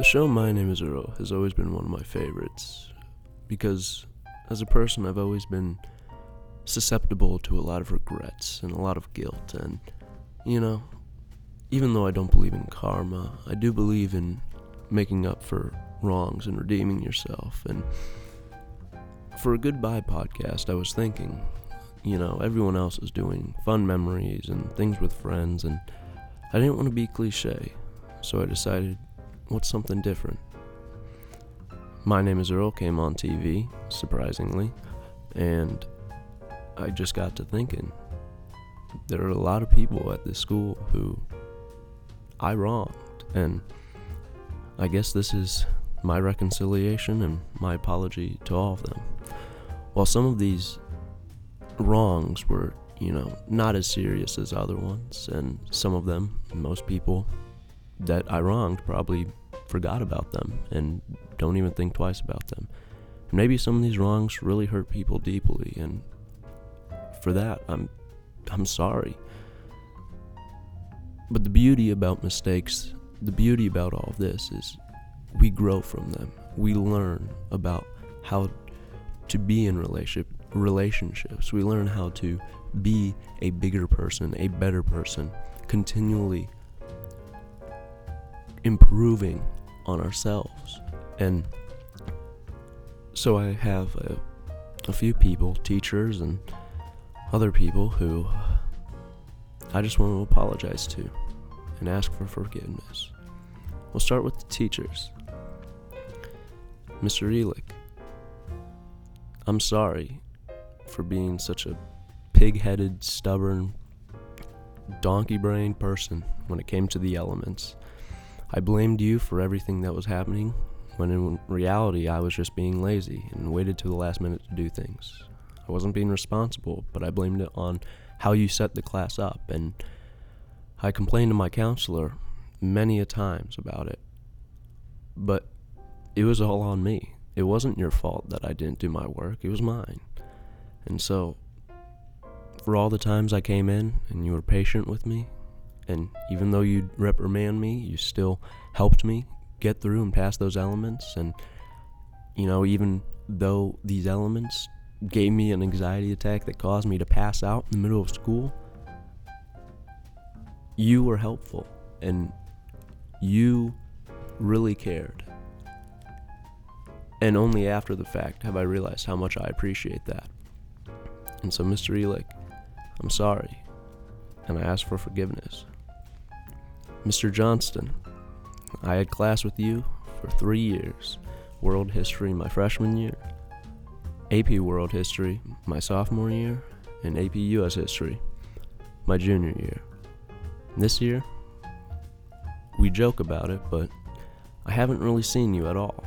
The show My Name is Earl has always been one of my favorites because, as a person, I've always been susceptible to a lot of regrets and a lot of guilt. And, you know, even though I don't believe in karma, I do believe in making up for wrongs and redeeming yourself. And for a goodbye podcast, I was thinking, you know, everyone else is doing fun memories and things with friends, and I didn't want to be cliche, so I decided what's something different? My Name is Earl came on TV, surprisingly, and I just got to thinking there are a lot of people at this school who I wronged, and I guess this is my reconciliation and my apology to all of them. While some of these wrongs were, you know, not as serious as other ones, and some of them, most people that I wronged probably forgot about them and don't even think twice about them. Maybe some of these wrongs really hurt people deeply, and for that, I'm I'm sorry. But the beauty about mistakes, the beauty about all of this is we grow from them. We learn about how to be in relationship relationships. We learn how to be a bigger person, a better person, continually improving on ourselves. And so I have a, a few people, teachers and other people who I just want to apologize to and ask for forgiveness. We'll start with the teachers. Mr. Elick, I'm sorry for being such a pig headed, stubborn, donkey brained person when it came to the elements. I blamed you for everything that was happening, when in reality I was just being lazy and waited to the last minute to do things. I wasn't being responsible, but I blamed it on how you set the class up, and I complained to my counselor many a times about it. But it was all on me. It wasn't your fault that I didn't do my work, it was mine. And so, for all the times I came in and you were patient with me, and even though you reprimand me, you still helped me get through and pass those elements. And, you know, even though these elements gave me an anxiety attack that caused me to pass out in the middle of school, you were helpful and you really cared. And only after the fact have I realized how much I appreciate that. And so, Mr. Elick, I'm sorry, and I ask for forgiveness. Mr. Johnston, I had class with you for three years World History my freshman year, AP World History my sophomore year, and AP US History my junior year. This year, we joke about it, but I haven't really seen you at all.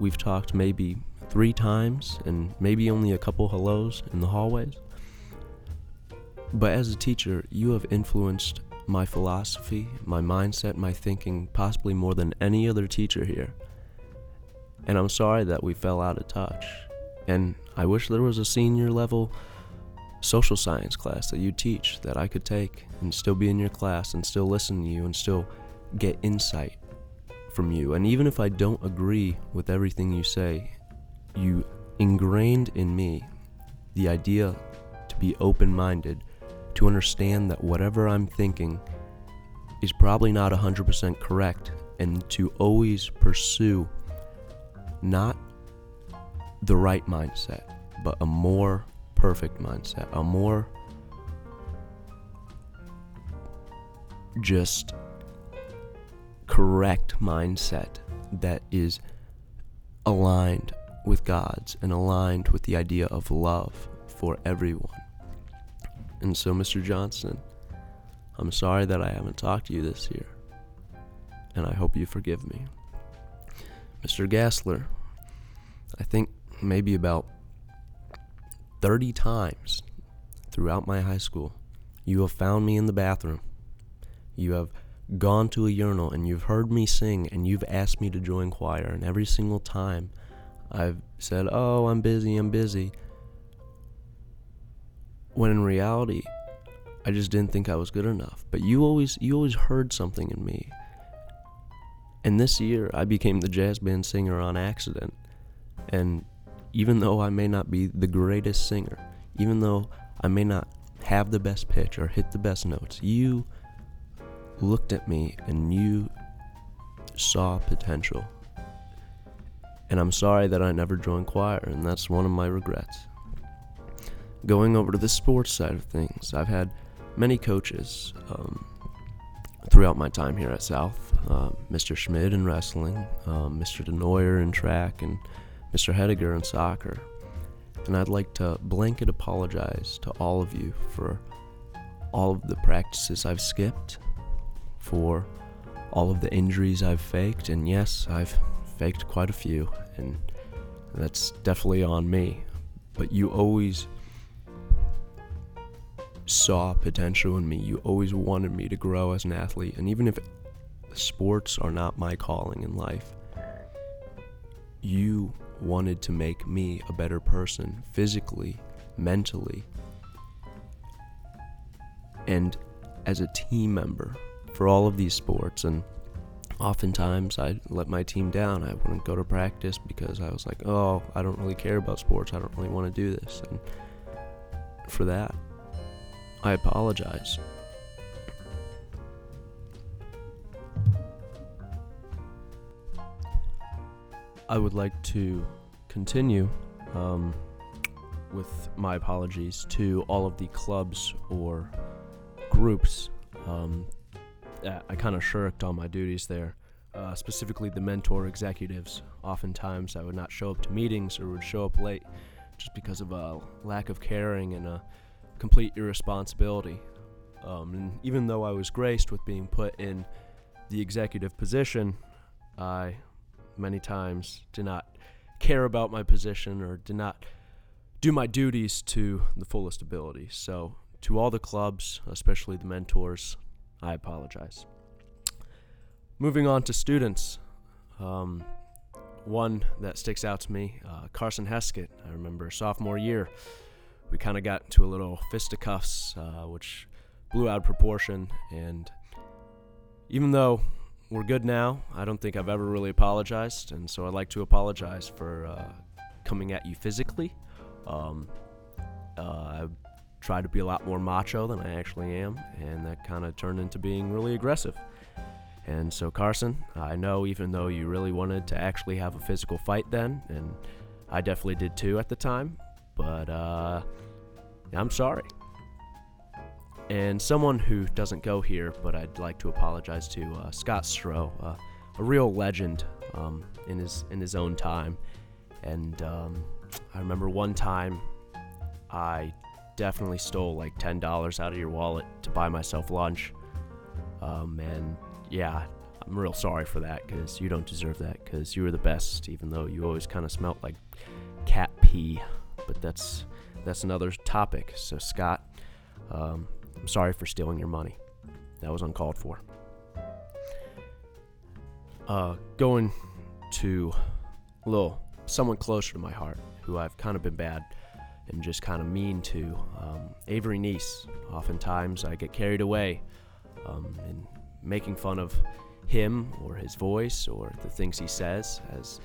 We've talked maybe three times and maybe only a couple hellos in the hallways. But as a teacher, you have influenced my philosophy, my mindset, my thinking, possibly more than any other teacher here. And I'm sorry that we fell out of touch. And I wish there was a senior level social science class that you teach that I could take and still be in your class and still listen to you and still get insight from you. And even if I don't agree with everything you say, you ingrained in me the idea to be open minded to understand that whatever I'm thinking is probably not 100% correct and to always pursue not the right mindset, but a more perfect mindset, a more just correct mindset that is aligned with God's and aligned with the idea of love for everyone. And so, Mr. Johnson, I'm sorry that I haven't talked to you this year, and I hope you forgive me. Mr. Gassler, I think maybe about 30 times throughout my high school, you have found me in the bathroom. You have gone to a urinal and you've heard me sing and you've asked me to join choir. And every single time I've said, Oh, I'm busy, I'm busy when in reality I just didn't think I was good enough. But you always you always heard something in me. And this year, I became the jazz band singer on accident. And even though I may not be the greatest singer, even though I may not have the best pitch or hit the best notes, you looked at me and you saw potential. And I'm sorry that I never joined choir, and that's one of my regrets. Going over to the sports side of things, I've had many coaches um, throughout my time here at South. Uh, Mr. Schmidt in wrestling, um, Mr. DeNoyer in track, and Mr. Hediger in soccer. And I'd like to blanket apologize to all of you for all of the practices I've skipped, for all of the injuries I've faked, and yes, I've faked quite a few, and that's definitely on me. But you always saw potential in me. You always wanted me to grow as an athlete. And even if sports are not my calling in life, you wanted to make me a better person physically, mentally, and as a team member for all of these sports. And oftentimes I let my team down. I wouldn't go to practice because I was like, oh, I don't really care about sports. I don't really want to do this. And for that, I apologize. I would like to continue um, with my apologies to all of the clubs or groups. Um, I kind of shirked on my duties there, uh, specifically the mentor executives. Oftentimes, I would not show up to meetings or would show up late just because of a lack of caring and a complete irresponsibility. Um, and even though I was graced with being put in the executive position, I many times did not care about my position or did not do my duties to the fullest ability. So, to all the clubs, especially the mentors, I apologize. Moving on to students, um, one that sticks out to me uh, Carson Heskett. I remember sophomore year we kind of got into a little fisticuffs, uh, which blew out of proportion. And even though we're good now, I don't think I've ever really apologized. And so I'd like to apologize for uh, coming at you physically. Um, uh, I tried to be a lot more macho than I actually am, and that kind of turned into being really aggressive. And so, Carson, I know even though you really wanted to actually have a physical fight then, and I definitely did too at the time, but uh, I'm sorry. And someone who doesn't go here, but I'd like to apologize to uh, Scott Stroh, uh, a real legend um, in his in his own time. And um, I remember one time I definitely stole like ten dollars out of your wallet to buy myself lunch. Um, and yeah, I'm real sorry for that because you don't deserve that because you were the best, even though you always kind of smelt like cat pee but that's that's another topic. So Scott, um, I'm sorry for stealing your money. That was uncalled for. Uh, going to a little someone closer to my heart, who I've kind of been bad and just kind of mean to. Um, Avery Neese. Oftentimes I get carried away um, in making fun of him or his voice or the things he says as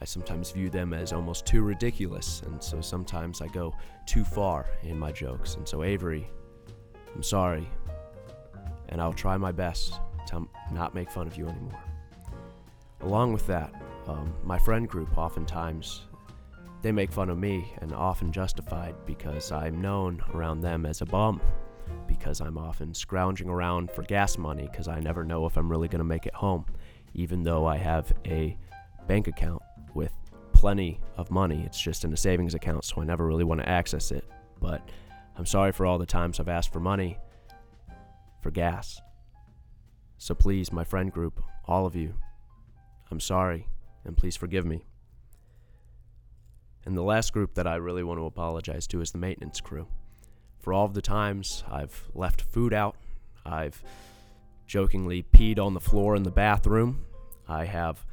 I sometimes view them as almost too ridiculous, and so sometimes I go too far in my jokes. And so, Avery, I'm sorry, and I'll try my best to not make fun of you anymore. Along with that, um, my friend group oftentimes they make fun of me and often justified because I'm known around them as a bum because I'm often scrounging around for gas money because I never know if I'm really going to make it home even though I have a bank account with plenty of money. It's just in a savings account, so I never really want to access it. But I'm sorry for all the times I've asked for money for gas. So please, my friend group, all of you, I'm sorry, and please forgive me. And the last group that I really want to apologize to is the maintenance crew. For all of the times I've left food out, I've jokingly peed on the floor in the bathroom, I have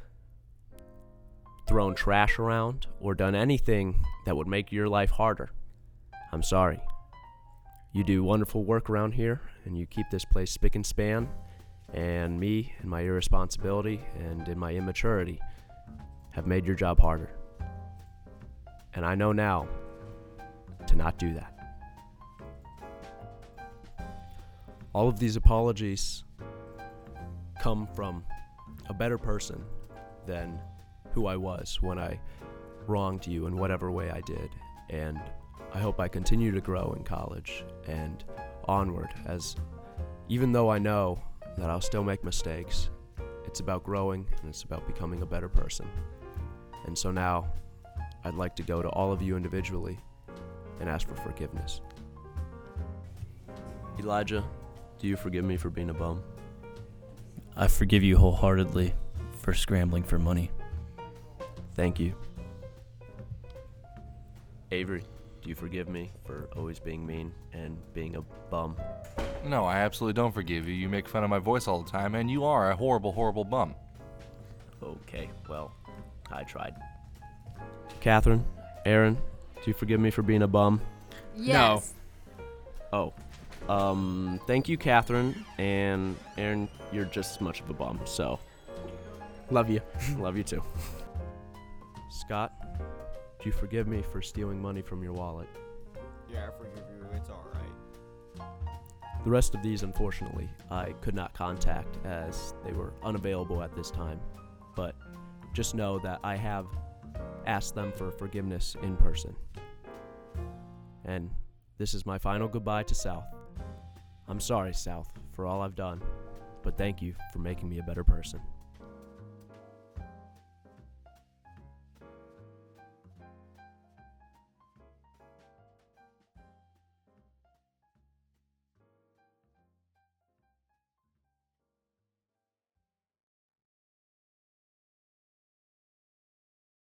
thrown trash around, or done anything that would make your life harder, I'm sorry. You do wonderful work around here, and you keep this place spick and span, And me, and my irresponsibility and in my immaturity, have made your job harder. And I know now to not do that. All of these apologies come from a better person than who I was when I wronged you in whatever way I did. And I hope I continue to grow in college and onward as even though I know that I'll still make mistakes, it's about growing and it's about becoming a better person. And so now I'd like to go to all of you individually and ask for forgiveness. Elijah, do you forgive me for being a bum? I forgive you wholeheartedly for scrambling for money. Thank you. Avery, do you forgive me for always being mean and being a bum? No, I absolutely don't forgive you. You make fun of my voice all the time, and you are a horrible, horrible bum. Okay, well, I tried. Catherine, Aaron, do you forgive me for being a bum? Yes. Oh, um, thank you, Catherine, and Aaron, you're just as much of a bum, so Love you. love you too. Scott, do you forgive me for stealing money from your wallet? Yeah, I forgive you. It's alright. The rest of these, unfortunately, I could not contact as they were unavailable at this time. But just know that I have asked them for forgiveness in person. And this is my final goodbye to South. I'm sorry, South, for all I've done, but thank you for making me a better person.